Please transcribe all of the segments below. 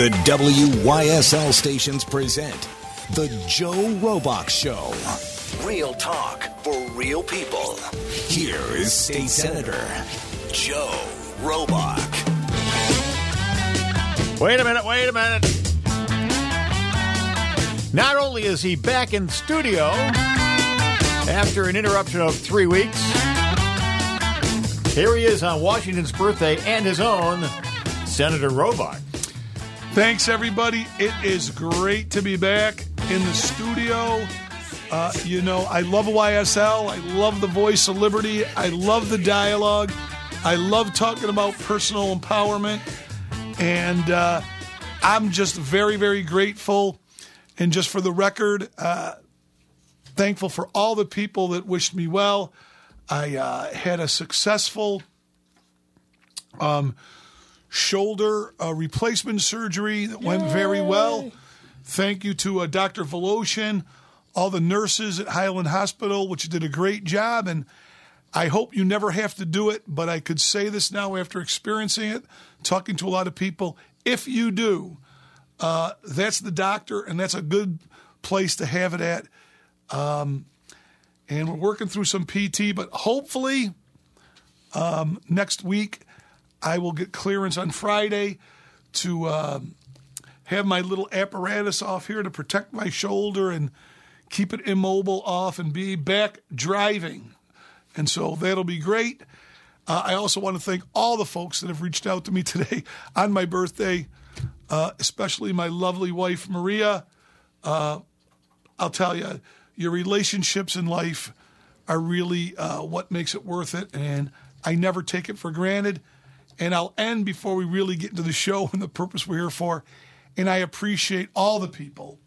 The WYSL stations present The Joe Robach Show. Real talk for real people. Here is State Senator Joe Robach. Wait a minute, wait a minute. Not only is he back in studio after an interruption of three weeks, here he is on Washington's birthday and his own, Senator Robach. Thanks, everybody. It is great to be back in the studio. Uh, you know, I love YSL. I love the voice of liberty. I love the dialogue. I love talking about personal empowerment. And uh, I'm just very, very grateful. And just for the record, uh, thankful for all the people that wished me well. I uh, had a successful um, shoulder uh, replacement surgery that went very well. Thank you to uh, Dr. Voloshin, all the nurses at Highland Hospital, which did a great job. And I hope you never have to do it, but I could say this now after experiencing it, talking to a lot of people. If you do, uh, that's the doctor, and that's a good place to have it at. Um, and we're working through some PT, but hopefully um, next week I will get clearance on Friday to um, have my little apparatus off here to protect my shoulder and keep it immobile off and be back driving. And so that'll be great. Uh, I also want to thank all the folks that have reached out to me today on my birthday, uh, especially my lovely wife, Maria. Uh, I'll tell you, your relationships in life are really uh, what makes it worth it. And I never take it for granted. And I'll end before we really get into the show and the purpose we're here for. And I appreciate all the people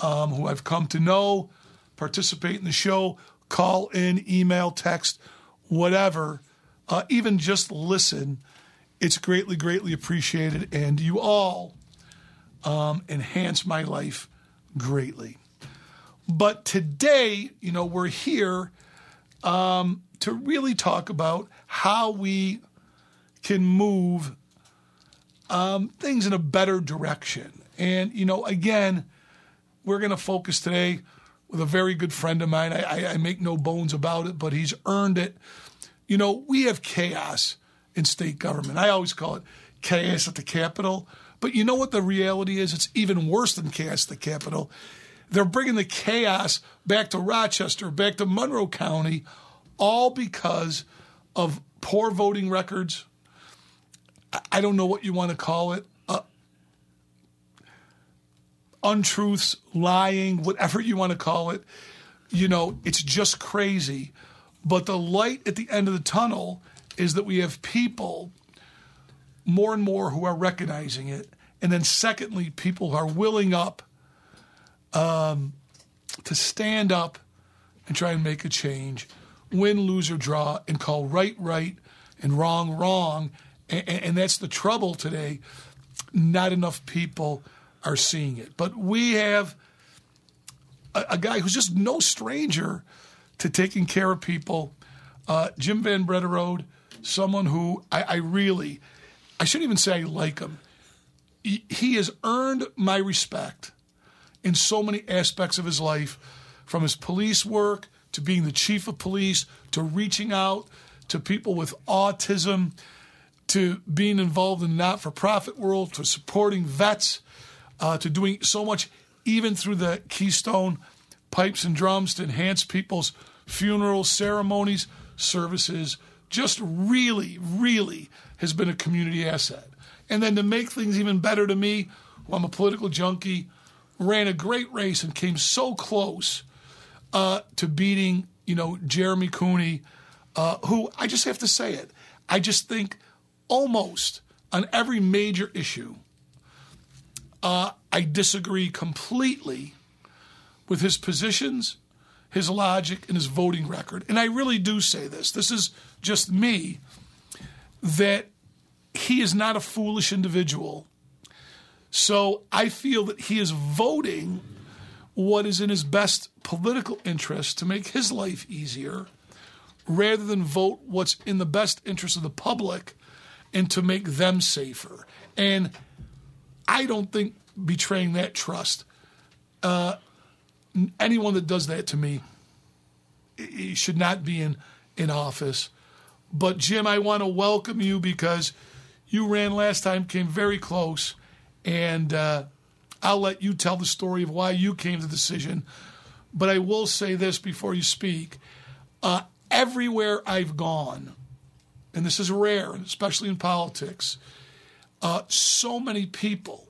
um, who I've come to know, participate in the show, call in, email, text, whatever, uh, even just listen. It's greatly, greatly appreciated. And you all um, enhance my life greatly. But today, you know, we're here um, to really talk about how we can move um, things in a better direction. And, you know, again, we're going to focus today with a very good friend of mine. I, I, I, make no bones about it, but he's earned it. You know, we have chaos in state government. I always call it chaos at the Capitol. But you know what the reality is? It's even worse than chaos at the Capitol. They're bringing the chaos back to Rochester, back to Monroe County, all because of poor voting records, I don't know what you want to call it. Uh, untruths, lying, whatever you want to call it. You know, it's just crazy. But the light at the end of the tunnel is that we have people more and more who are recognizing it. And then, secondly, people who are willing up um, to stand up and try and make a change, win, lose, or draw, and call right, right, and wrong, wrong, and, and that's the trouble today. Not enough people are seeing it. But we have a, a guy who's just no stranger to taking care of people. Uh, Jim Van Brederode, someone who I, I, really, I shouldn't even say I like him. He, he, has earned my respect in so many aspects of his life, from his police work to being the chief of police to reaching out to people with autism to being involved in the not for profit world, to supporting vets, uh, to doing so much, even through the Keystone pipes and drums to enhance people's funeral ceremonies, services. Just really, really has been a community asset. And then to make things even better to me, who I'm a political junkie, ran a great race and came so close uh, to beating, you know, Jeremy Cooney, uh, who I just have to say it. I just think almost on every major issue, uh, I disagree completely with his positions, his logic, and his voting record. And I really do say this this is just me that he is not a foolish individual. So I feel that he is voting what is in his best political interest to make his life easier rather than vote what's in the best interest of the public and to make them safer. And I don't think betraying that trust. Uh, anyone that does that to me should not be in in office. But Jim, I want to welcome you because you ran last time, came very close, and uh, I'll let you tell the story of why you came to the decision. But I will say this before you speak: uh, everywhere I've gone, and this is rare, especially in politics, uh, so many people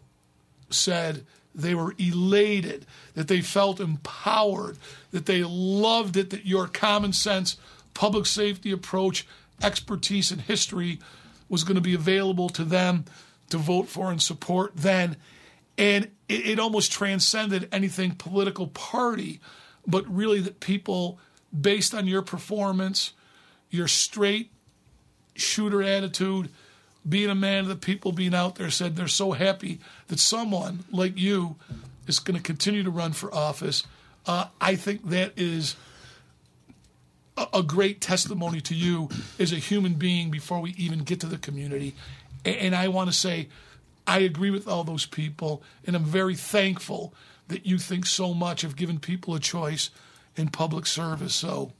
said they were elated, that they felt empowered, that they loved it, that your common sense, public safety approach, expertise, and history was going to be available to them to vote for and support then. And it, it almost transcended anything political party, but really that people, based on your performance, your straight shooter attitude, being a man of the people, being out there, said they're so happy that someone like you is going to continue to run for office. Uh, I think that is a, a, great testimony to you as a human being before we even get to the community. And, and I want to say, I agree with all those people, and I'm very thankful that you think so much of giving people a choice in public service. So,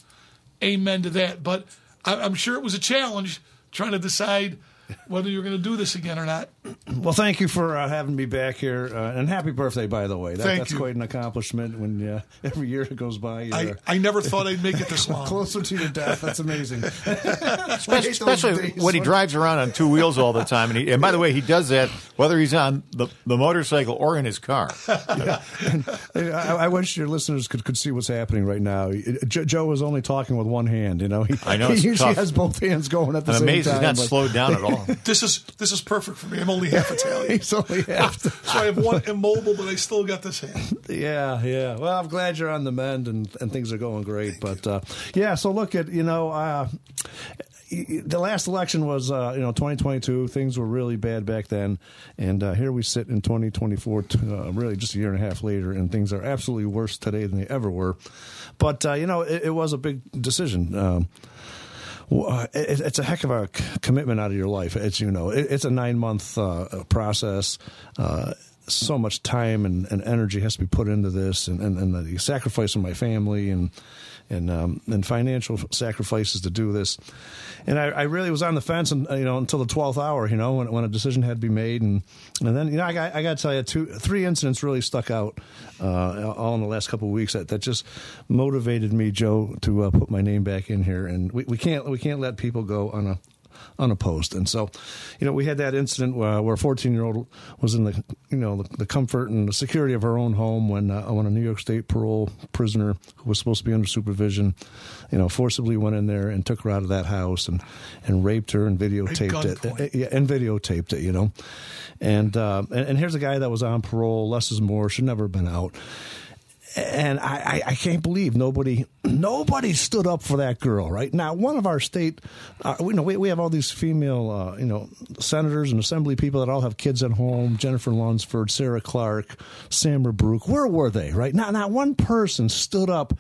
amen to that. But I, I'm sure it was a challenge trying to decide whether you're going to do this again or not. Well, thank you for uh, having me back here, uh, and happy birthday, by the way. That, thank that's you. quite an accomplishment. When uh, every year it goes by, I, I never thought I'd make it this long. closer to your death. That's amazing. Especially when he drives around on two wheels all the time. And, he, and by the way, he does that whether he's on the, the motorcycle or in his car. yeah. I, I, wish your listeners could, could see what's happening right now. Joe is only talking with one hand. You know, he, I know he usually tough. has both hands going at the I'm same amazed time. he's not slowed down at all. This is this is perfect for me. I'm only half Italian. He's only half. so I have one immobile, but I still got this hand. Yeah, yeah. Well, I'm glad you're on the mend and, and things are going great. but uh, yeah, so look at you know. Uh, the last election was, uh, you know, 2022. Things were really bad back then, and uh, here we sit in 2024, uh, really just a year and a half later, and things are absolutely worse today than they ever were. But uh, you know, it, it was a big decision. Um, it's a heck of a commitment out of your life. It's you know, it's a nine month uh, process. Uh, so much time and, and energy has to be put into this, and, and, and the sacrifice of my family and and um, and financial sacrifices to do this. And I, I really was on the fence, and you know, until the twelfth hour, you know, when, when a decision had to be made, and and then you know, I got, I got to tell you, two, three incidents really stuck out, uh, all in the last couple of weeks that, that just motivated me, Joe, to uh, put my name back in here, and we, we can't we can't let people go on a unopposed. And so, you know, we had that incident where, where a 14 year old was in the, you know, the, the, comfort and the security of her own home when uh, when a New York State parole prisoner who was supposed to be under supervision, you know, forcibly went in there and took her out of that house and and raped her and videotaped it, gunpoint. yeah, and videotaped it, you know. And, uh, and and here's a guy that was on parole, less is more, should never have been out and I, I, can't believe nobody nobody stood up for that girl. Right now, one of our state, uh, we know we, we have all these female, uh, you know, senators and assembly people that all have kids at home. Jennifer Lunsford, Sarah Clark, Samra Brouk. Where were they? Right now, not one person stood up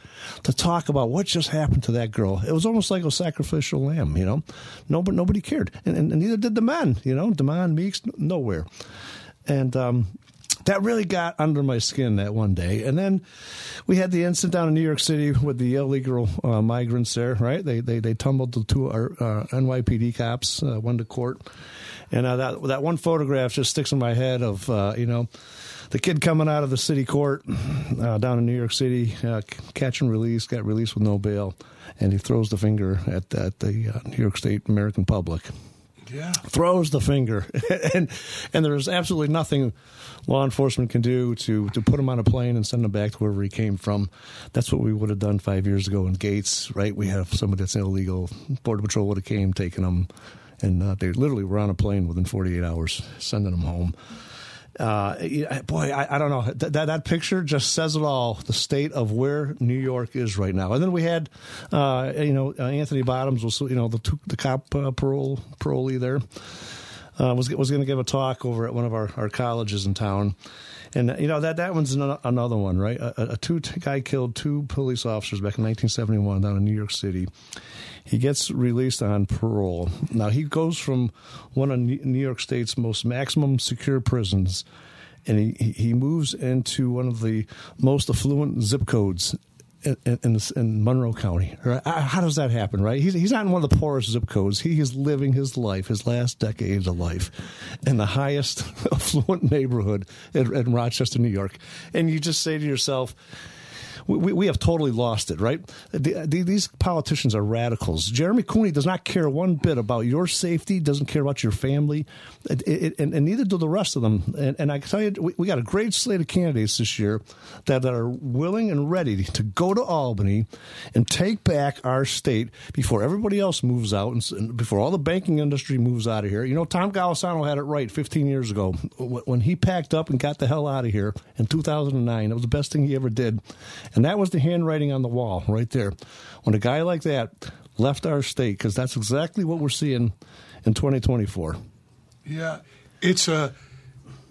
to talk about what just happened to that girl. It was almost like a sacrificial lamb. You know, nobody nobody cared, and, and, and neither did the men. You know, Demond Meeks nowhere, and. um that really got under my skin that one day. And then we had the incident down in New York City with the illegal uh, migrants there, right? They, they, they tumbled the two our, uh, NYPD cops, uh, one to court. And uh, that, that one photograph just sticks in my head of, uh, you know, the kid coming out of the city court uh, down in New York City, catch and release, got released with no bail. And he throws the finger at, at the New York State American public. Yeah. Throws the finger, and and there's absolutely nothing law enforcement can do to to put him on a plane and send him back to wherever he came from. That's what we would have done five years ago in Gates, right? We have somebody that's illegal. Border Patrol would have came, taken them, and uh, they literally were on a plane within 48 hours, sending them home. Uh, boy, I, I, don't know. That, that, that picture just says it all. The state of where New York is right now. And then we had, uh, you know, uh, Anthony Bottoms was, you know, the the cop uh, parole parolee there. Uh, was was going to give a talk over at one of our, our colleges in town, and you know that that one's an, another one, right? A, a two guy killed two police officers back in 1971 down in New York City. He gets released on parole. Now he goes from one of New York State's most maximum secure prisons and he he moves into one of the most affluent zip codes in, in, in, Monroe County. Right? Uh, how does that happen, right? He's, he's not in one of the poorest zip codes. He is living his life, his last decades of life, in the highest affluent neighborhood in, in Rochester, New York. And you just say to yourself, we, we have totally lost it, right? The, the, these politicians are radicals. Jeremy Cooney does not care one bit about your safety, doesn't care about your family, it, it, and, and, neither do the rest of them. And, and I can tell you, we, we, got a great slate of candidates this year that, that are willing and ready to go to Albany and take back our state before everybody else moves out and, and before all the banking industry moves out of here. You know, Tom Golisano had it right 15 years ago when he packed up and got the hell out of here in 2009. It was the best thing he ever did. And that was the handwriting on the wall right there. When a guy like that left our state, because that's exactly what we're seeing in 2024. Yeah, it's a,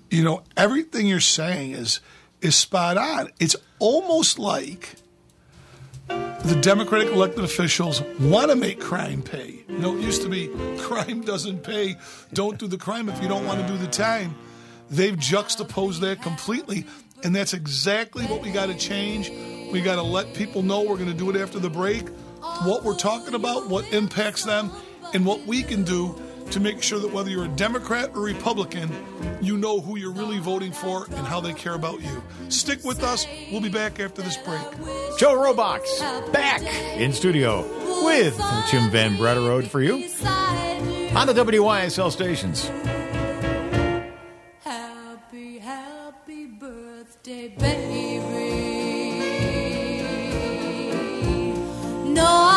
you know, everything you're saying is is spot on. It's almost like the Democratic elected officials want to make crime pay. You know, it used to be crime doesn't pay. Don't do the crime if you don't want to do the time. They've juxtaposed that completely. And that's exactly what we got to change. We got to let people know we're going to do it after the break, what we're talking about, what impacts them, and what we can do to make sure that whether you're a Democrat or Republican, you know who you're really voting for and how they care about you. Stick with us. We'll be back after this break. Joe Robach back in studio with Jim Van Brederode for you on the WYSL stations. Happy, happy birthday, baby. No.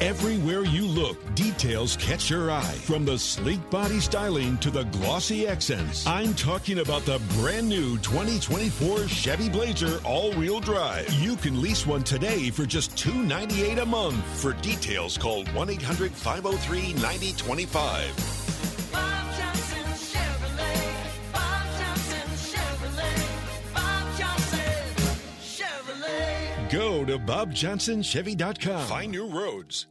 Everywhere you look, details catch your eye. From the sleek body styling to the glossy accents. I'm talking about the brand new 2024 Chevy Blazer all-wheel drive. You can lease one today for just 298 a month. For details, call 1-800-503-9025. Go to BobJohnsonChevy.com. Find new roads.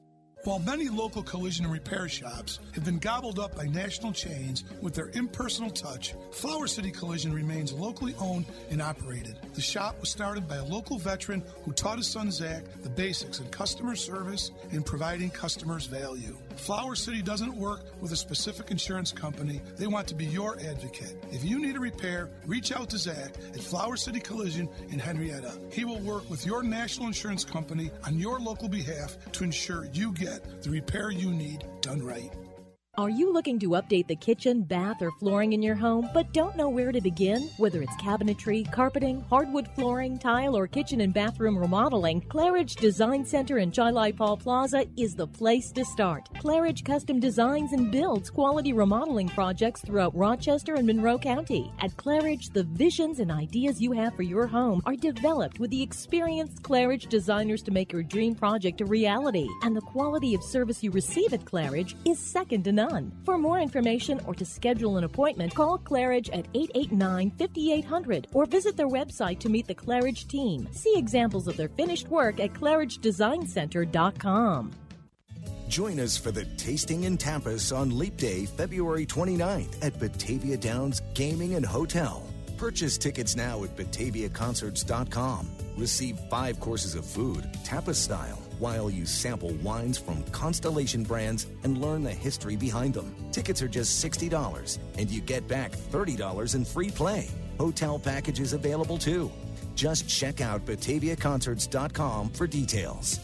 While many local collision and repair shops have been gobbled up by national chains with their impersonal touch, Flower City Collision remains locally owned and operated. The shop was started by a local veteran who taught his son Zach the basics in customer service and providing customers value. Flower City doesn't work with a specific insurance company. They want to be your advocate. If you need a repair, reach out to Zach at Flower City Collision in Henrietta. He will work with your national insurance company on your local behalf to ensure you get get the repair you need done right. Are you looking to update the kitchen, bath, or flooring in your home, but don't know where to begin? Whether it's cabinetry, carpeting, hardwood flooring, tile, or kitchen and bathroom remodeling, Claridge Design Center in Chili Paul Plaza is the place to start. Claridge custom designs and builds quality remodeling projects throughout Rochester and Monroe County. At Claridge, the visions and ideas you have for your home are developed with the experienced Claridge designers to make your dream project a reality. And the quality of service you receive at Claridge is second to none none. For more information or to schedule an appointment, call Claridge at 889 5800 or visit their website to meet the Claridge team. See examples of their finished work at ClaridgeDesignCenter.com. Join us for the Tasting in Tapas on Leap Day, February 29th at Batavia Downs Gaming and Hotel. Purchase tickets now at BataviaConcerts.com. Receive five courses of food, tapas style while you sample wines from Constellation brands and learn the history behind them. Tickets are just $60 and you get back $30 in free play. Hotel packages available too. Just check out BataviaConcerts.com for details.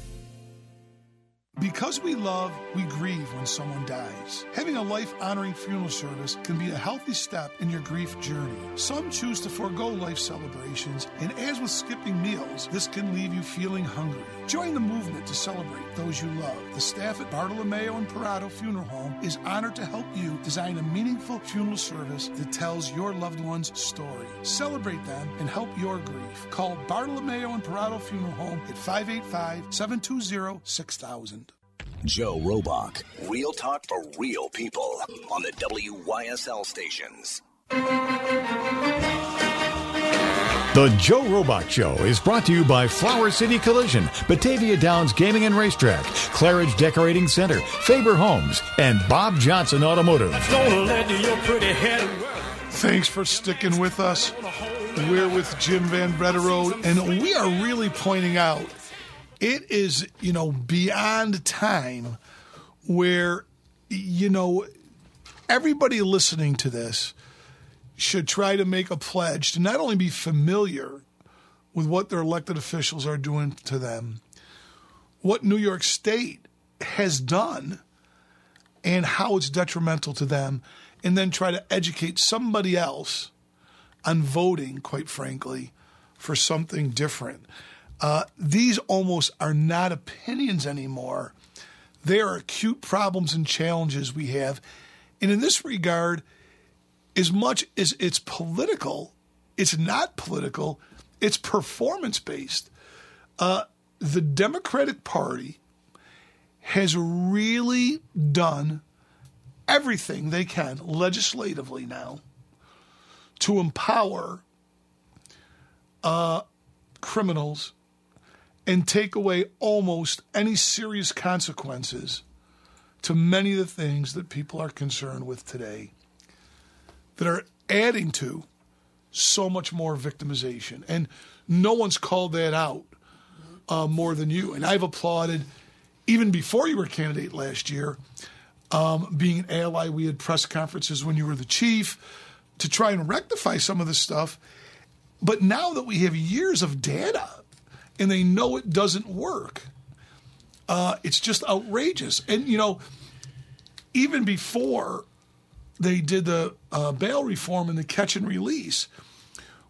Because we love, we grieve when someone dies. Having a life honoring funeral service can be a healthy step in your grief journey. Some choose to forego life celebrations, and as with skipping meals, this can leave you feeling hungry. Join the movement to celebrate those you love. The staff at Bartolomeo and Parado Funeral Home is honored to help you design a meaningful funeral service that tells your loved one's story. Celebrate them and help your grief. Call Bartolomeo and Parado Funeral Home at 585 720 6000. Joe Robach, real talk for real people on the WYSL stations. The Joe Robach Show is brought to you by Flower City Collision, Batavia Downs Gaming and Racetrack, Claridge Decorating Center, Faber Homes, and Bob Johnson Automotive. Thanks for sticking with us. We're with Jim Van Brederode, and we are really pointing out it is, you know, beyond time where, you know, everybody listening to this should try to make a pledge to not only be familiar with what their elected officials are doing to them, what New York State has done, and how it's detrimental to them, and then try to educate somebody else on voting, quite frankly, for something different. Uh, these almost are not opinions anymore. They are acute problems and challenges we have. And in this regard, as much as it's political, it's not political, it's performance based. Uh, the Democratic Party has really done everything they can legislatively now to empower uh, criminals and take away almost any serious consequences to many of the things that people are concerned with today that are adding to so much more victimization. And no one's called that out uh, more than you. And I've applauded, even before you were a candidate last year, um, being an ally. We had press conferences when you were the chief to try and rectify some of this stuff. But now that we have years of data and they know it doesn't work, uh, it's just outrageous. And, you know, even before they did the uh, bail reform and the catch and release,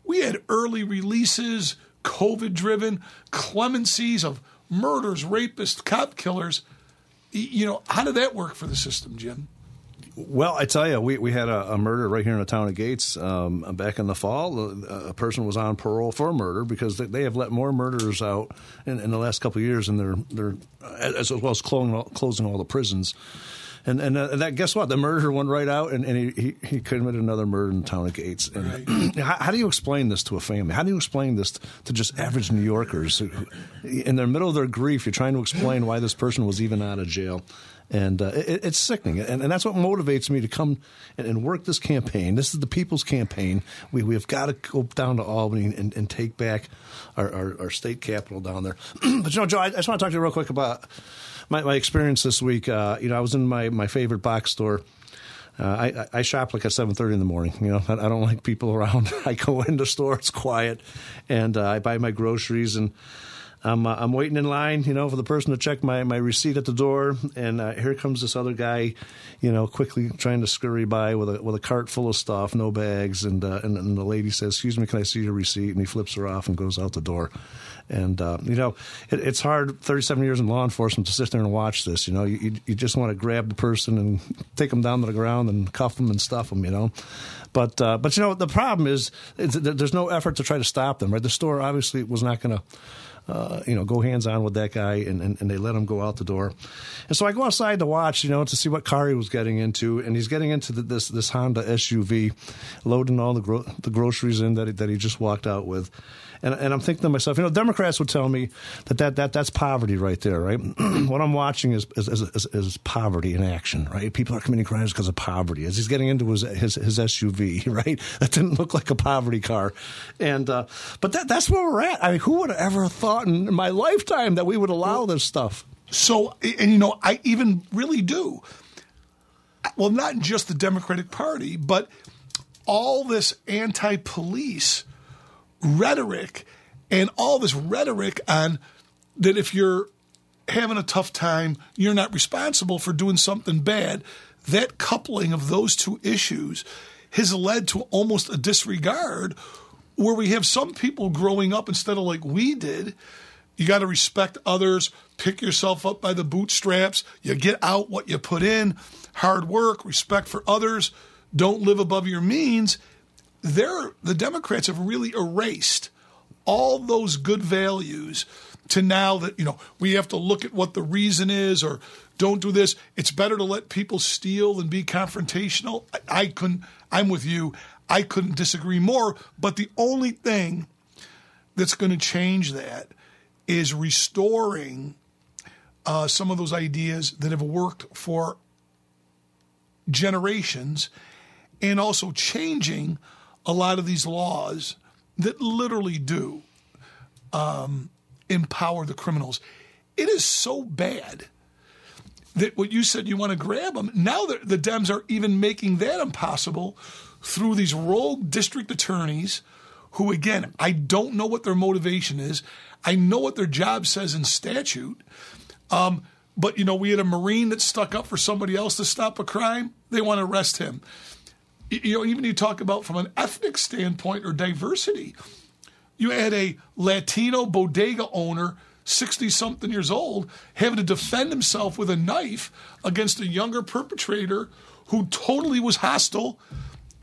we had early releases, COVID driven, clemencies of murders, rapists, cop killers. You know, how did that work for the system, Jim? Well, I tell you, we, we had a, a, murder right here in the town of Gates um, back in the fall. A, person was on parole for murder because they, they have let more murderers out in, in the last couple of years, and they're they're as well as closing, closing all the prisons. And and, uh, that guess what? The murderer went right out, and, and he, he, he committed another murder in the town of Gates. And right. how, how, do you explain this to a family? How do you explain this to just average New Yorkers who, in the middle of their grief? You're trying to explain why this person was even out of jail and uh, it, it's sickening. And, and, that's what motivates me to come and, and, work this campaign. This is the people's campaign. We we have got to go down to Albany and, and take back our, our, our, state capital down there. but you know, Joe, I, I, just want to talk to you real quick about my, my experience this week. Uh, you know, I was in my my favorite box store. Uh, I, I shop like at seven thirty in the morning. You know, I, I, don't like people around. I go in the store; it's quiet, and uh, I buy my groceries and I'm uh, I'm waiting in line, you know, for the person to check my, my receipt at the door, and uh, here comes this other guy, you know, quickly trying to scurry by with a with a cart full of stuff, no bags, and uh, and, and, the lady says, "Excuse me, can I see your receipt?" And he flips her off and goes out the door. And uh, you know, it, it's hard. Thirty-seven years in law enforcement to sit there and watch this. You know, you you just want to grab the person and take them down to the ground and cuff them and stuff them. You know, but uh, but you know the problem is there's no effort to try to stop them. Right, the store obviously was not going to uh, you know, go hands on with that guy, and, and, and, they let him go out the door. And so I go outside to watch, you know, to see what car he was getting into, and he's getting into the, this this Honda SUV, loading all the gro- the groceries in that he, that he just walked out with. And, and I'm thinking to myself, you know, Democrats would tell me that, that, that that's poverty right there, right? what I'm watching is is, is, is, poverty in action, right? People are committing crimes because of poverty. As he's getting into his, his, his SUV, right? That didn't look like a poverty car, and uh, but that that's where we're at. I mean, who would have ever thought in my lifetime that we would allow this stuff? So, and you know, I even really do. Well, not just the Democratic Party, but all this anti-police rhetoric and all this rhetoric on that if you're having a tough time, you're not responsible for doing something bad. That coupling of those two issues has led to almost a disregard where we have some people growing up instead of like we did. You got to respect others, pick yourself up by the bootstraps, you get out what you put in, hard work, respect for others, don't live above your means. They're, the Democrats have really erased all those good values to now that, you know, we have to look at what the reason is or don't do this. It's better to let people steal than be confrontational. I, I couldn't, I'm with you. I couldn't disagree more. But the only thing that's going to change that is restoring uh, some of those ideas that have worked for generations and also changing a lot of these laws that literally do um, empower the criminals. It is so bad that what you said you want to grab them. Now the, the Dems are even making that impossible through these rogue district attorneys who, again, I don't know what their motivation is. I know what their job says in statute. Um, but, you know, we had a Marine that stuck up for somebody else to stop a crime. They want to arrest him. You know, even you talk about from an ethnic standpoint or diversity. You had a Latino bodega owner 60 something years old, having to defend himself with a knife against a younger perpetrator who totally was hostile.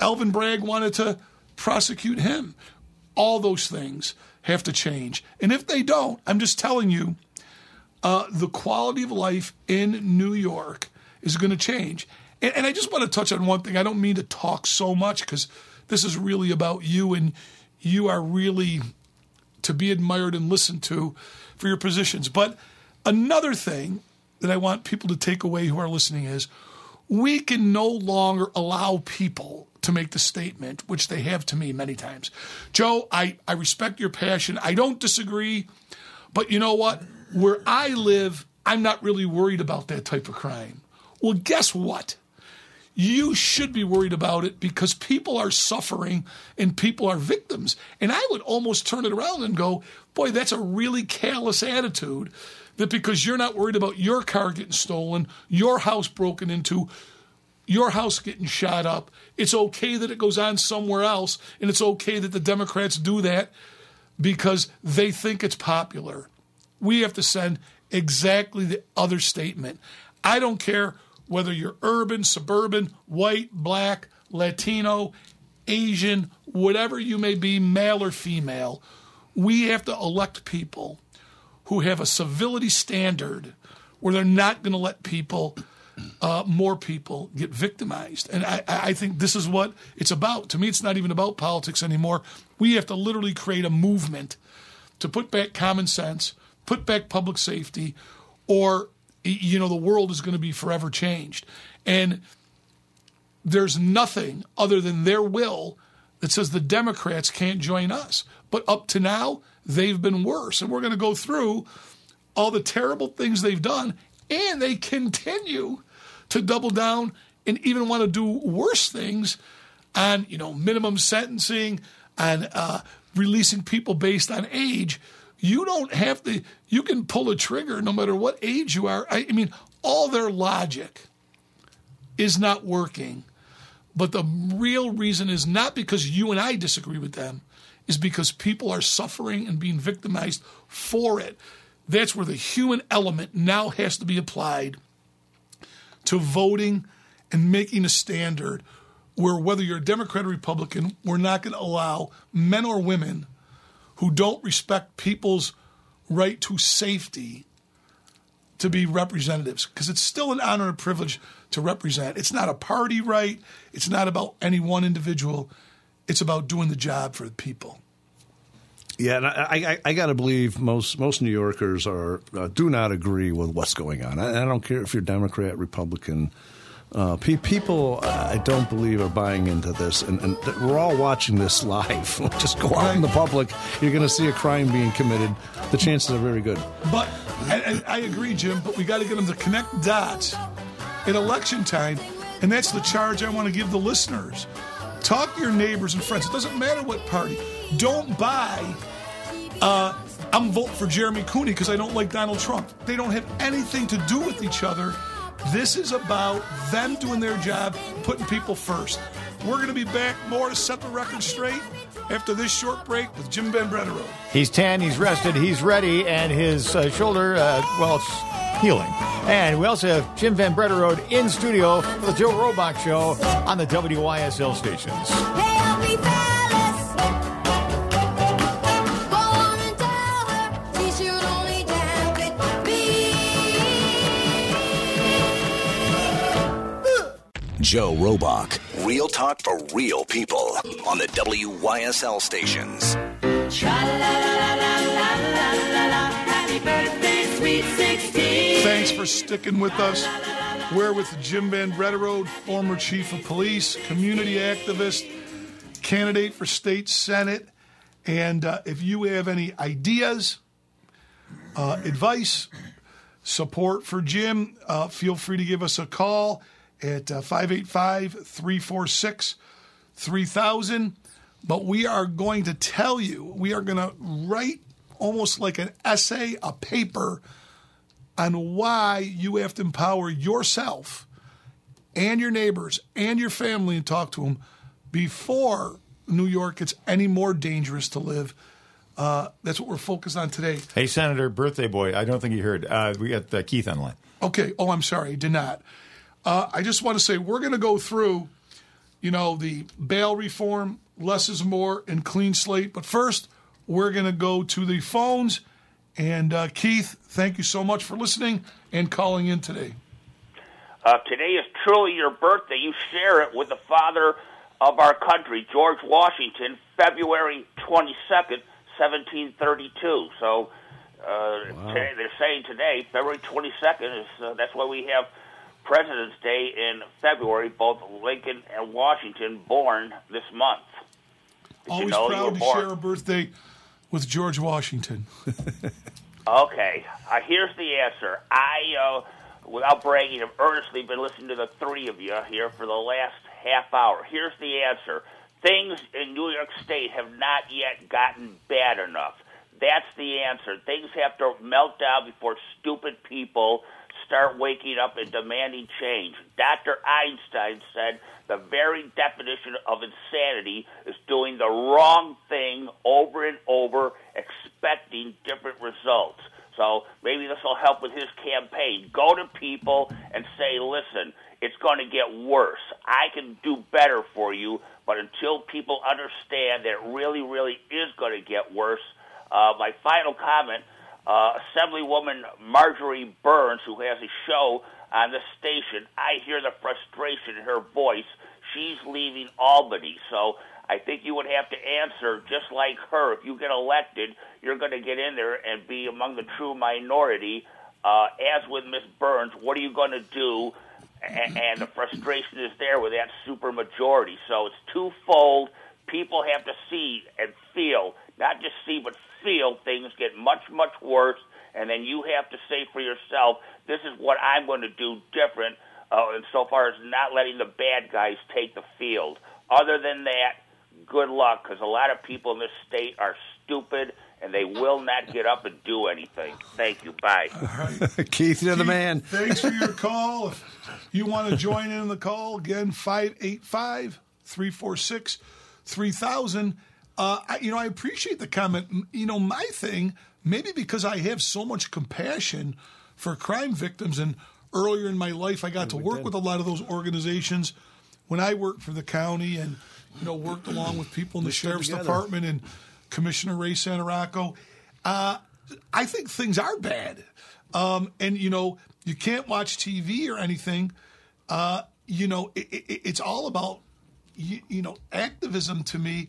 Alvin Bragg wanted to prosecute him. All those things have to change. And if they don't, I'm just telling you, uh, the quality of life in New York is going to change. And, and I just want to touch on one thing. I don't mean to talk so much because this is really about you, and you are really to be admired and listened to for your positions. But another thing that I want people to take away who are listening is we can no longer allow people to make the statement, which they have to me many times. Joe, I, I respect your passion. I don't disagree. But you know what? Where I live, I'm not really worried about that type of crime. Well, guess what? You should be worried about it because people are suffering and people are victims. And I would almost turn it around and go, boy, that's a really callous attitude that because you're not worried about your car getting stolen, your house broken into, your house getting shot up, it's okay that it goes on somewhere else, and it's okay that the Democrats do that because they think it's popular. We have to send exactly the other statement. I don't care whether you're urban, suburban, white, black, Latino, Asian, whatever you may be, male or female, we have to elect people who have a civility standard where they're not going to let people, uh, more people, get victimized. And I, I think this is what it's about. To me, it's not even about politics anymore. We have to literally create a movement to put back common sense, put back public safety, or you know the world is going to be forever changed. And there's nothing other than their will that says the Democrats can't join us. But up to now, they've been worse. And we're going to go through all the terrible things they've done, and they continue to double down and even want to do worse things on, you know, minimum sentencing, on uh, releasing people based on age. You don't have to, you can pull a trigger no matter what age you are. I, I mean, all their logic is not working. But the real reason is not because you and I disagree with them, is because people are suffering and being victimized for it. That's where the human element now has to be applied to voting and making a standard where whether you're a Democrat or Republican, we're not going to allow men or women who don't respect people's right to safety to be representatives because it's still an honor and privilege to represent. It's not a party right, it's not about any one individual, it's about doing the job for the people. Yeah, and I, I, I got to believe most most New Yorkers are uh, do not agree with what's going on. I, I don't care if you're Democrat, Republican. Uh, pe- people, I don't believe, are buying into this, and, and we're all watching this live. Just go out in the public, you're going to see a crime being committed. The chances are very good. But I, I agree, Jim. But we got to get them to connect dots at election time, and that's the charge I want to give the listeners. Talk to your neighbors and friends. It doesn't matter what party. Don't buy uh, I'm voting for Jeremy Cooney because I don't like Donald Trump. They don't have anything to do with each other. This is about them doing their job, putting people first. We're going to be back more to set the record straight after this short break with Jim Van Brederode. He's tan, he's rested, he's ready, and his uh, shoulder, uh, well, it's healing. And we also have Jim Van Brederode in studio for the Joe Robach Show on the WYSL stations. Joe Robach. Real talk for real people on the WYSL stations. Thanks for sticking with us. We're with Jim Van Brederode, former chief of police, community activist, candidate for state senate. And uh, if you have any ideas, uh, advice, support for Jim, uh, feel free to give us a call at uh, 585 346 3000. But we are going to tell you, we are going to write almost like an essay, a paper on why you have to empower yourself and your neighbors and your family and talk to them before New York gets any more dangerous to live. Uh, that's what we're focused on today. Hey, Senator, birthday boy, I don't think you heard. Uh, we got uh, Keith on line. Okay. Oh, I'm sorry. Did not. Uh, I just want to say we're going to go through, you know, the bail reform, less is more, and clean slate. But first, we're going to go to the phones. And uh, Keith, thank you so much for listening and calling in today. Uh, today is truly your birthday. You share it with the father of our country, George Washington, February 22nd, 1732. So uh, today, they're saying today, February 22nd, is uh, that's why we have President's Day in February, both Lincoln and Washington born this month. Did Always you know proud to born? share a birthday with George Washington. Okay, uh, here's the answer. I, uh, without bragging, have earnestly been listening to the three of you here for the last half hour. Here's the answer. Things in New York State have not yet gotten bad enough. That's the answer. Things have to melt down before stupid people start waking up and demanding change. Dr. Einstein said the very definition of insanity is doing the wrong thing over and over, expecting different results. So maybe this will help with his campaign. Go to people and say, listen, it's going to get worse. I can do better for you, but until people understand that it really, really is going to get worse, uh, my final comment uh, Assemblywoman Marjorie Byrnes, who has a show on the station, I hear the frustration in her voice. She's leaving Albany. So I think you would have to answer just like her. If you get elected, you're going to get in there and be among the true minority. Uh, as with Miss Byrnes, what are you going to do? And, and the frustration is there with that super majority. So it's twofold. People have to see and feel, not just see, but feel things get much, much worse. And then you have to say for yourself, this is what I'm going to do different. Uh, and so far as not letting the bad guys take the field. Other than that, good luck because a lot of people in this state are stupid and they will not get up and do anything. Thank you. Bye. Keith, you're the man. Thanks for your call. If you want to join in the call, again, 585 346 3000. Uh, I- You know, I appreciate the comment. You know, my thing, maybe because I have so much compassion for crime victims, and earlier in my life, I got to work with a lot of those organizations when I worked for the county and, you know, worked along with people in the sheriff's together. department and Commissioner Ray Santaracco. Uh, I think things are bad. Um, and, you know, you can't watch TV or anything. Uh, you know, it, it, it's all about, you, you know, activism to me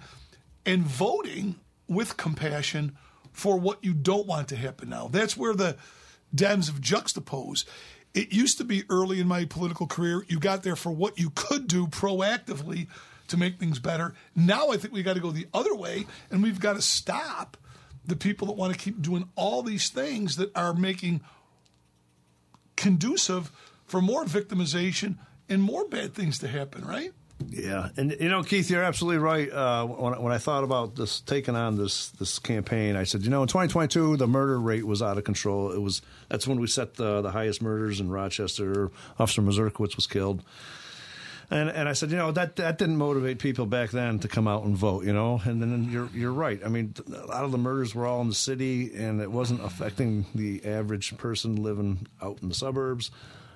and voting with compassion for what you don't want to happen now. That's where the Dems have juxtaposed. It used to be early in my political career, you got there for what you could do proactively to make things better. Now I think we got to go the other way and we've got to stop the people that want to keep doing all these things that are making conducive for more victimization and more bad things to happen, right? Yeah, and you know, Keith, you're absolutely right. Uh, when, I- when I thought about this taking on this this campaign, I said, you know, in 2022, the murder rate was out of control. It was that's when we set the, the highest murders in Rochester. Officer Mazurkiewicz was killed. And and I said, you know, that that didn't motivate people back then to come out and vote, you know. And then you're you're right. I mean, a lot of the murders were all in the city, and it wasn't affecting the average person living out in the suburbs.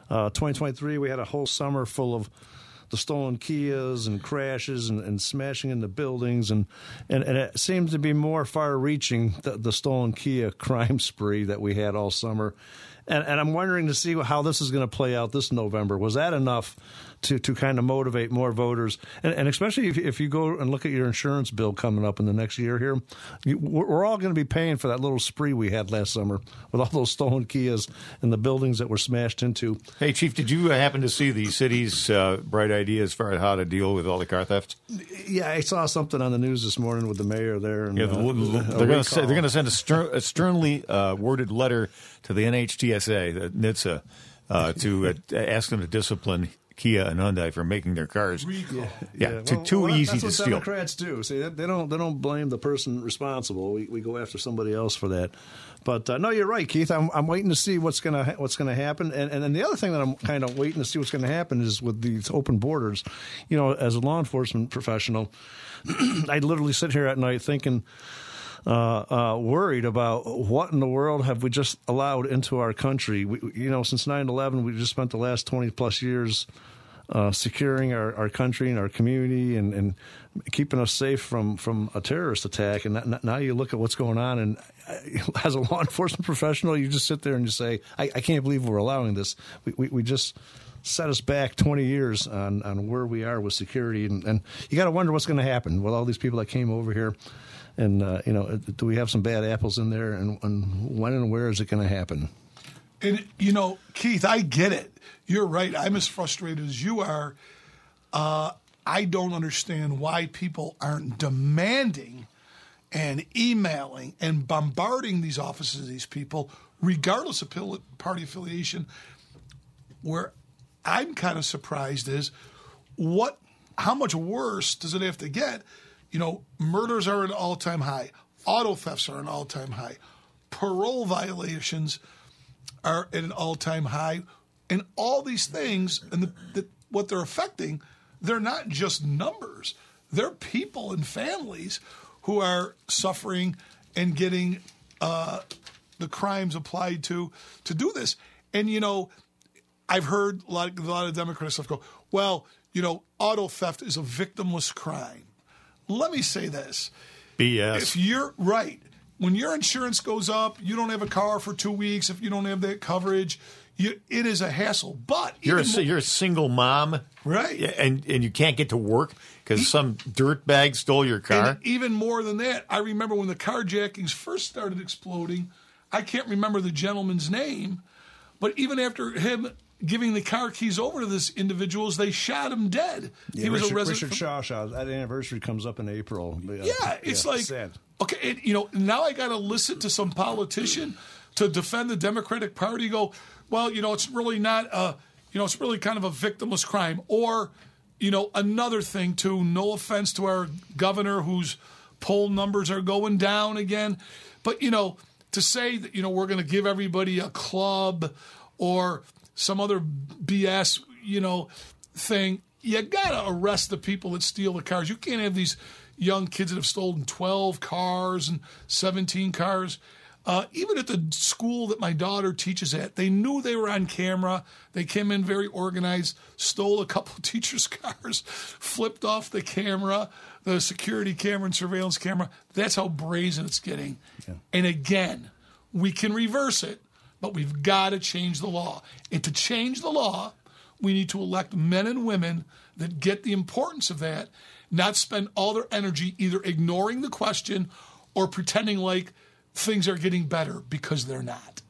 Uh, 2023, we had a whole summer full of the stolen Kias and crashes and, and smashing into buildings, and, and and it seems to be more far-reaching the, the stolen Kia crime spree that we had all summer. And, and I'm wondering to see how this is going to play out this November. Was that enough to, to kind of motivate more voters? And, and especially if, if you go and look at your insurance bill coming up in the next year here, you, we're all going to be paying for that little spree we had last summer with all those stolen Kias and the buildings that were smashed into. Hey, Chief, did you happen to see the city's uh, bright idea as far as how to deal with all the car thefts? Yeah, I saw something on the news this morning with the mayor there. And, Yeah, the, uh, they're going to they're going to send a, stern, a sternly uh, worded letter to the NHTSA, the NHTSA, uh, to uh, ask them to discipline Kia and Hyundai for making their cars. Yeah, too, well, too well, easy that's to what steal. Democrats do. See, they, they don't they don't blame the person responsible. We, we go after somebody else for that. But uh, no, you're right, Keith. I'm, I'm waiting to see what's gonna ha- what's gonna happen. And and then the other thing that I'm kind of waiting to see what's gonna happen is with these open borders. You know, as a law enforcement professional, I literally sit here at night thinking. Uh, uh, worried about what in the world have we just allowed into our country. We, you know, since 9 11, we've just spent the last 20 plus years uh, securing our, our country and our community and, and keeping us safe from, from a terrorist attack. And n- now you look at what's going on, and as a law enforcement professional, you just sit there and you say, I, I can't believe we're allowing this. We, we, we just set us back 20 years on, on where we are with security. And, and you got to wonder what's going to happen with all these people that came over here. And, uh, you know, do we have some bad apples in there? And, and when and where is it going to happen? And you know, Keith, I get it. You're right. I'm as frustrated as you are. Uh, I don't understand why people aren't demanding and emailing and bombarding these offices, these people, regardless of party affiliation. Where I'm kind of surprised is what, how much worse does it have to get? You know, murders are at an all-time high. Auto thefts are an all-time high. Parole violations are at an all-time high, and all these things and the, the, what they're affecting, they're not just numbers; they're people and families who are suffering and getting uh, the crimes applied to to do this. And you know, I've heard a lot, a lot of Democrat stuff go, well, you know, auto theft is a victimless crime. Let me say this. BS. If you're right, when your insurance goes up, you don't have a car for two weeks. If you don't have that coverage, you, it is a hassle. But You're a, more- you're a single mom, Right. And and you can't get to work because some dirtbag stole your car. And even more than that, I remember when the carjackings first started exploding. I can't remember the gentleman's name, but even after him giving the car keys over to this individuals, they shot him dead. he was Richard, a resident. Richard Shaw Shaw. That anniversary comes up in April. Yeah, it's like sad. okay, and, you know. Now I got to listen to some politician to defend the Democratic Party. Go, well, you know, it's really not a, you know, it's really kind of a victimless crime, or, you know, another thing too. No offense to our governor, whose poll numbers are going down again, but you know, to say that you know we're going to give everybody a club or some other BS, you know, thing. You gotta arrest the people that steal the cars. You can't have these young kids that have stolen 12 cars and 17 cars. Uh, even at the school that my daughter teaches at, they knew they were on camera. They came in very organized, stole a couple of teachers' cars, flipped off the camera, the security camera and surveillance camera. That's how brazen it's getting. And again, we can reverse it, but we've got to change the law. And to change the law, we need to elect men and women that get the importance of that, not spend all their energy either ignoring the question or pretending like things are getting better because they're not.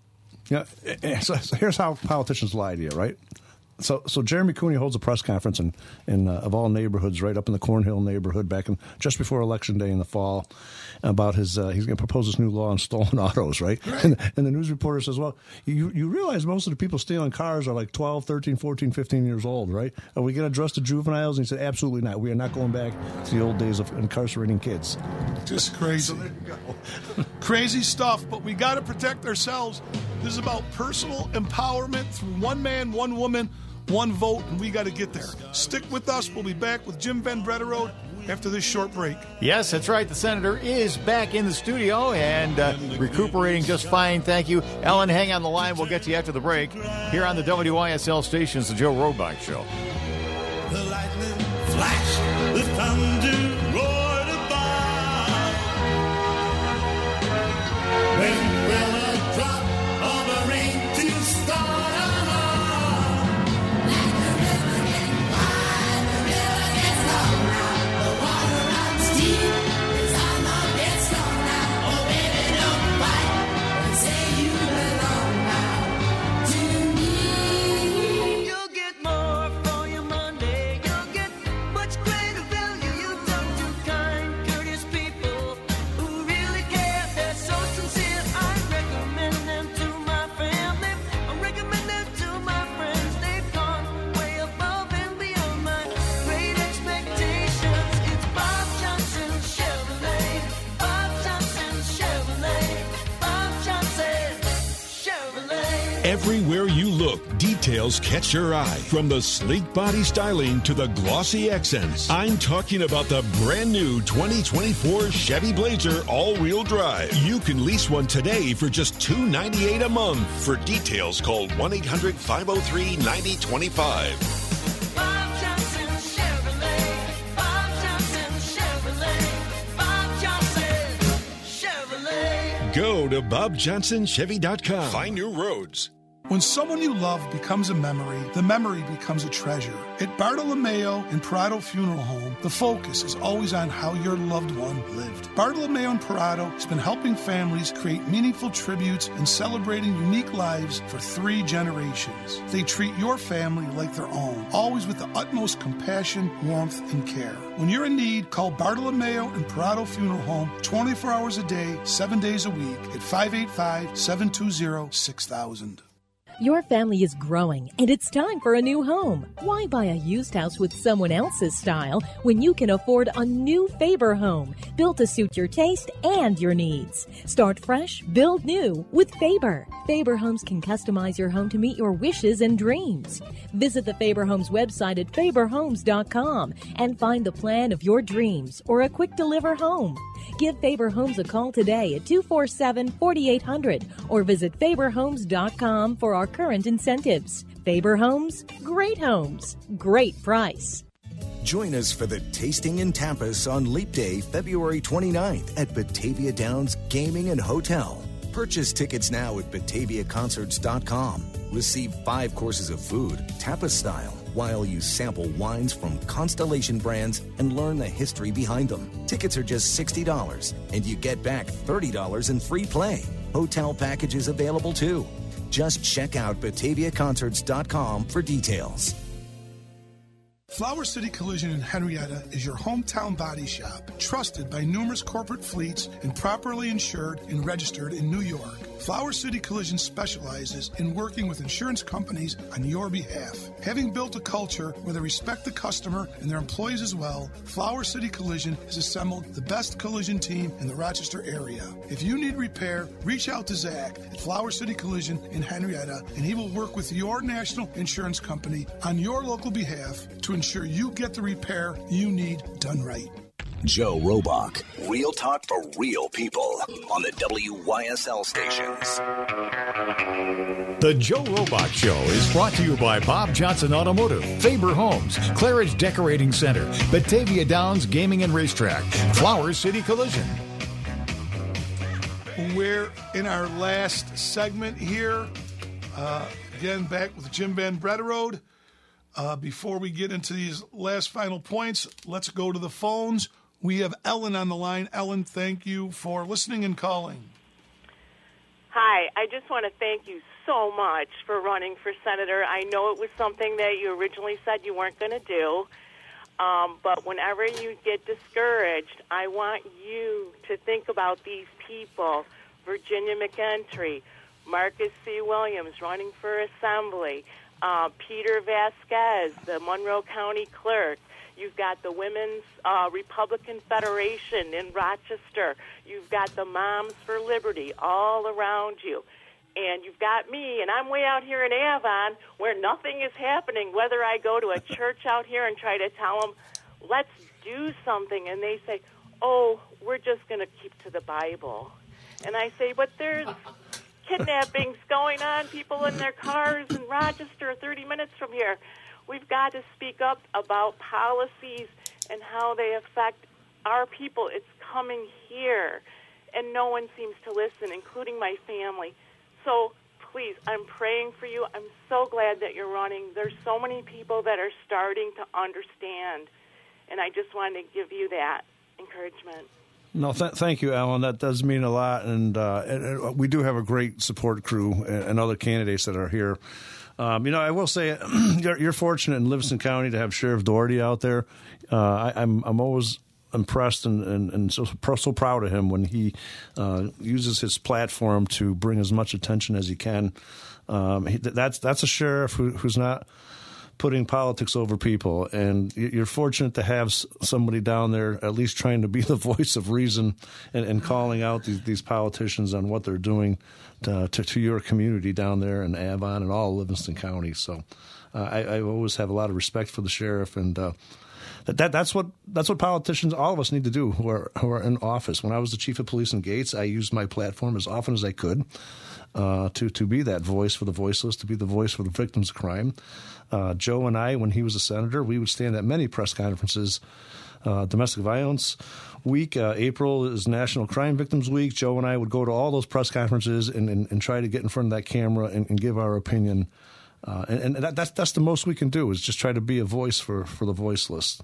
Yeah, eh, eh, so, so here's how politicians lie to you, right? So so Jeremy Cooney holds a press conference in, in uh, of all neighborhoods, right up in the Cornhill neighborhood, back in just before election day in the fall, about his uh, he's going to propose this new law on stolen autos, right? And, and the news reporter says, "Well, you you realize most of the people stealing cars are like 12, 13, 14, 15 years old, right? Are we going to address the juveniles?" And he said, "Absolutely not. We are not going back to the old days of incarcerating kids." Just crazy. crazy stuff, but we got to protect ourselves. This is about personal empowerment through one man, one woman, one vote, and we got to get there. Stick with us. We'll be back with Jim Van Brederode after this short break. Yes, that's right. The senator is back in the studio and uh, recuperating just fine. Thank you. Ellen, hang on the line. We'll get to you after the break here on the WYSL stations, the Joe Robach Show. The lightning flash, the thunder catch your eye. From the sleek body styling to the glossy accents. I'm talking about the brand new 2024 Chevy Blazer all-wheel drive. You can lease one today for just 298 a month. For details, call 1-800-503-9025. Bob Johnson Chevrolet. Bob Johnson Chevrolet. Bob Johnson Chevrolet. Go to BobJohnsonChevy.com. Find new roads. When someone you love becomes a memory, the memory becomes a treasure. At Bartolomeo and Parato Funeral Home, the focus is always on how your loved one lived. Bartolomeo and Parato has been helping families create meaningful tributes and celebrating unique lives for three generations. They treat your family like their own, always with the utmost compassion, warmth, and care. When you're in need, call Bartolomeo and Parato Funeral Home 24 hours a day, 7 days a week at 585 720 6000. Your family is growing and it's time for a new home. Why buy a used house with someone else's style when you can afford a new Faber home built to suit your taste and your needs? Start fresh, build new with Faber. Faber Homes can customize your home to meet your wishes and dreams. Visit the Faber Homes website at faberhomes.com and find the plan of your dreams or a quick deliver home. Give Faber Homes a call today at 247 4800 or visit faberhomes.com for our current incentives. Faber Homes, great homes, great price. Join us for the Tasting in Tapas on Leap Day, February 29th at Batavia Downs Gaming and Hotel. Purchase tickets now at bataviaconcerts.com. Receive five courses of food, tapas style, while you sample wines from Constellation brands and learn the history behind them. Tickets are just $60, and you get back $30 in free play. Hotel packages available too. Just check out bataviaconcerts.com for details. Flower City Collision in Henrietta is your hometown body shop, trusted by numerous corporate fleets and properly insured and registered in New York. Flower City Collision specializes in working with insurance companies on your behalf. Having built a culture where they respect the customer and their employees as well, Flower City Collision has assembled the best collision team in the Rochester area. If you need repair, reach out to Zach at Flower City Collision in Henrietta, and he will work with your national insurance company on your local behalf to ensure you get the repair you need done right. Joe Robach. Real talk for real people on the WYSL stations. The Joe Robach Show is brought to you by Bob Johnson Automotive, Faber Homes, Claridge Decorating Center, Batavia Downs Gaming and Racetrack, Flower City Collision. We're in our last segment here. Uh, again, back with Jim Van Brederode. Uh, before we get into these last final points, let's go to the phones. We have Ellen on the line. Ellen, thank you for listening and calling. Hi, I just want to thank you so much for running for senator. I know it was something that you originally said you weren't going to do. Um, but whenever you get discouraged, I want you to think about these people Virginia McEntry, Marcus C. Williams running for assembly, uh, Peter Vasquez, the Monroe County clerk. You've got the Women's uh, Republican Federation in Rochester. You've got the Moms for Liberty all around you. And you've got me, and I'm way out here in Avon where nothing is happening. Whether I go to a church out here and try to tell them, let's do something, and they say, oh, we're just going to keep to the Bible. And I say, but there's kidnappings going on, people in their cars in Rochester, 30 minutes from here. We've got to speak up about policies and how they affect our people. It's coming here, and no one seems to listen, including my family. So please, I'm praying for you. I'm so glad that you're running. There's so many people that are starting to understand, and I just wanted to give you that encouragement. No, th- thank you, Alan. That does mean a lot, and, uh, and, and we do have a great support crew and, and other candidates that are here. Um, you know, I will say you're, you're fortunate in Livingston County to have Sheriff Dougherty out there. Uh, I, I'm I'm always impressed and, and, and so so proud of him when he uh, uses his platform to bring as much attention as he can. Um, he, that's that's a sheriff who, who's not putting politics over people. And you're fortunate to have somebody down there at least trying to be the voice of reason and, and calling out these, these, politicians on what they're doing to, to, to, your community down there in Avon and all Livingston County. So uh, I, I, always have a lot of respect for the sheriff and. Uh, that, that that's what that's what politicians all of us need to do who are who are in office. When I was the chief of police in Gates, I used my platform as often as I could uh, to to be that voice for the voiceless, to be the voice for the victims of crime. Uh, Joe and I, when he was a senator, we would stand at many press conferences. Uh, domestic violence week. Uh, April is National Crime Victims Week. Joe and I would go to all those press conferences and, and, and try to get in front of that camera and, and give our opinion. Uh, and, and that, that's that's the most we can do is just try to be a voice for, for the voiceless.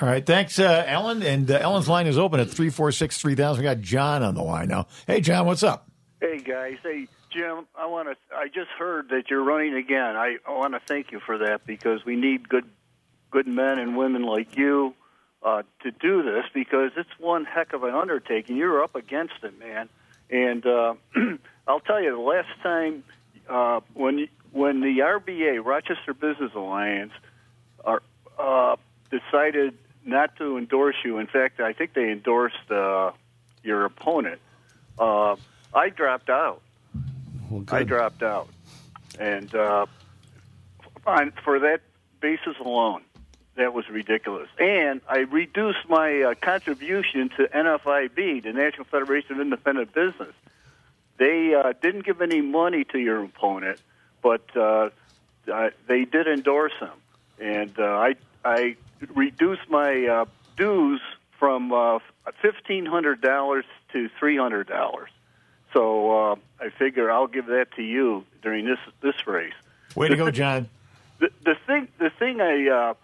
All right, thanks, uh, Ellen. And uh, Ellen's line is open at three four six three thousand. We got John on the line now. Hey, John, what's up? Hey guys, hey Jim, I want to. I just heard that you're running again. I, I want to thank you for that because we need good, good men and women like you uh, to do this because it's one heck of an undertaking. You're up against it, man. And uh, I'll tell you, the last time uh, when when the RBA Rochester Business Alliance are, uh, decided not to endorse you. In fact, I think they endorsed uh, your opponent. Uh, I dropped out. Well, I dropped out, and uh, on, for that basis alone, that was ridiculous. And I reduced my uh, contribution to NFIB, the National Federation of Independent Business. They uh, didn't give any money to your opponent, but uh, uh, they did endorse him, and uh, I I reduced my uh, dues from uh, fifteen hundred dollars to three hundred dollars. So uh, I figure I'll give that to you during this this race. Way to go, John. The, the thing, the thing I, uh,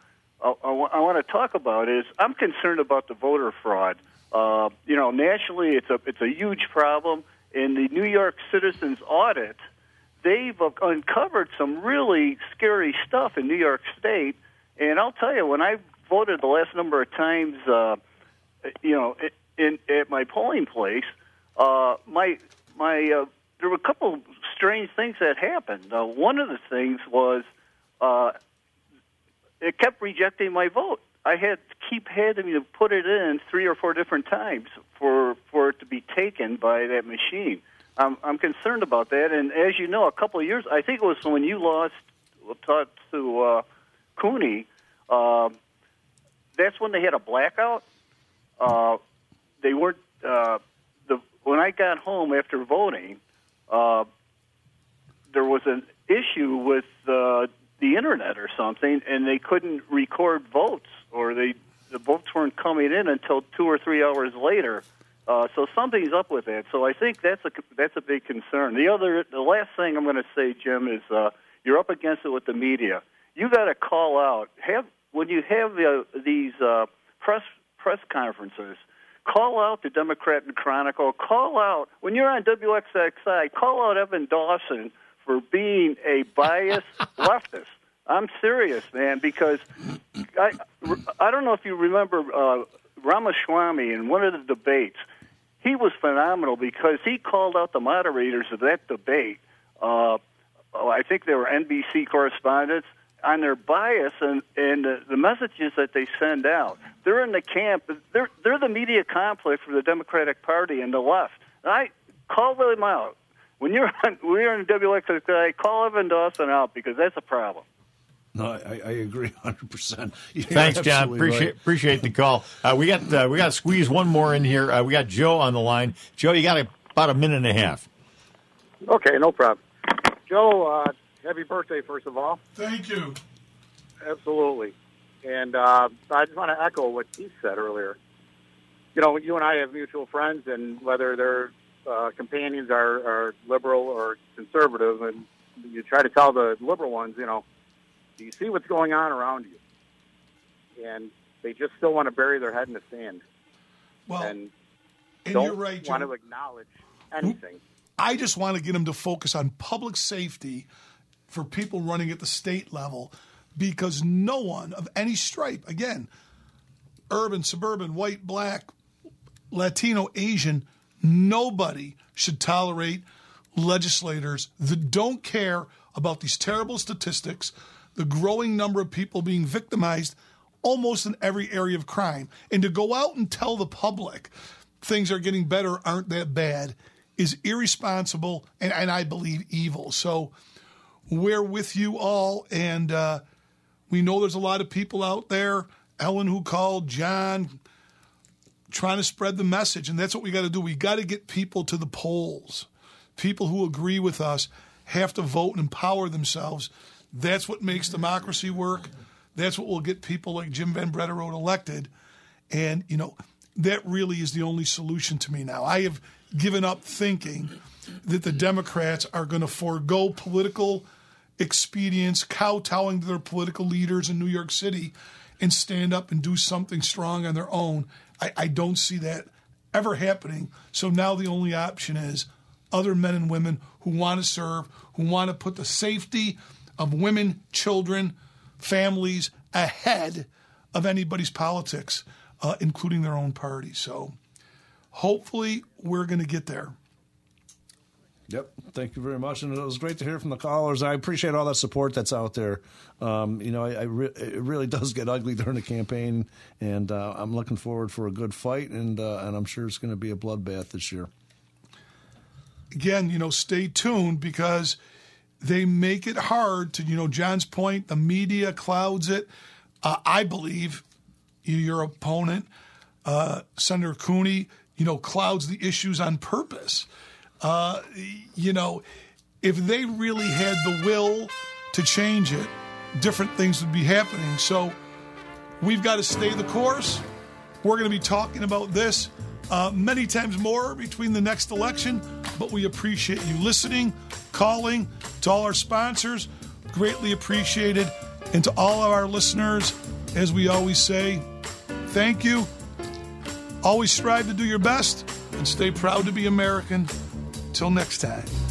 I, I want to talk about is I'm concerned about the voter fraud. Uh, you know, nationally, it's a it's a huge problem. In the New York Citizens Audit, they've uncovered some really scary stuff in New York State. And I'll tell you, when I voted the last number of times, uh, you know, in, at my polling place, uh, my my uh, there were a couple strange things that happened. Uh, one of the things was uh, it kept rejecting my vote. I had to keep having to put it in three or four different times for for it to be taken by that machine. I'm I'm concerned about that. And as you know, a couple of years, I think it was when you lost talked to uh, Cooney. Uh, that's when they had a blackout. Uh, they weren't. Uh, when I got home after voting, uh, there was an issue with uh, the internet or something, and they couldn't record votes, or they the votes weren't coming in until two or three hours later. Uh, so something's up with that. So I think that's a that's a big concern. The other, the last thing I'm going to say, Jim, is uh, you're up against it with the media. You got to call out. Have when you have uh, these uh, press press conferences, call out the Democrat and Chronicle. Call out when you're on WXXI. Call out Evan Dawson for being a biased leftist. I'm serious, man, because I I don't know if you remember uh, Ramaswamy in one of the debates. He was phenomenal because he called out the moderators of that debate. Uh, oh, I think they were NBC correspondents on their bias and and the, the messages that they send out. They're in the camp. They're they're the media conflict for the Democratic Party and the left. And I call them out when you're on, when you're on WXXI. Call Evan Dawson out because that's a problem. No, I, I agree 100%. Thanks, John. Appreciate right. appreciate the call. Uh, we got uh, we got to squeeze one more in here. Uh, we got Joe on the line. Joe, you got a, about a minute and a half. Okay, no problem. Joe, uh, happy birthday, first of all. Thank you. Absolutely. And uh, I just want to echo what Keith said earlier. You know, you and I have mutual friends, and whether their uh, companions are, are liberal or conservative, and you try to tell the liberal ones, you know, do you see what's going on around you? And they just still want to bury their head in the sand. Well, and, and don't you're right, want to acknowledge anything. I just want to get them to focus on public safety for people running at the state level because no one of any stripe, again, urban, suburban, white, black, Latino, Asian, nobody should tolerate legislators that don't care about these terrible statistics, the growing number of people being victimized almost in every area of crime. And to go out and tell the public things are getting better, aren't that bad, is irresponsible and, and I believe evil. So we're with you all. And uh, we know there's a lot of people out there, Ellen who called, John, trying to spread the message. And that's what we got to do. We got to get people to the polls. People who agree with us have to vote and empower themselves. That's what makes democracy work. That's what will get people like Jim Van Brederode elected. And, you know, that really is the only solution to me now. I have given up thinking that the Democrats are going to forego political expedience, kowtowing to their political leaders in New York City, and stand up and do something strong on their own. I, I don't see that ever happening. So now the only option is other men and women who want to serve, who want to put the safety of women, children, families ahead of anybody's politics, uh, including their own party. So hopefully we're going to get there. Yep. Thank you very much, and it was great to hear from the callers. I appreciate all that support that's out there. Um, you know, I, I re- it really does get ugly during the campaign, and uh, I'm looking forward for a good fight, and uh, and I'm sure it's going to be a bloodbath this year. again, you know, stay tuned because they make it hard to, you know, John's point, the media clouds it. Uh, I believe your opponent, uh, Senator Cooney, you know, clouds the issues on purpose. Uh, you know, if they really had the will to change it, different things would be happening. So we've got to stay the course. We're going to be talking about this uh, many times more between the next election, but we appreciate you listening, calling, to all our sponsors, greatly appreciated, and to all of our listeners, as we always say, thank you. Always strive to do your best and stay proud to be American. Till next time.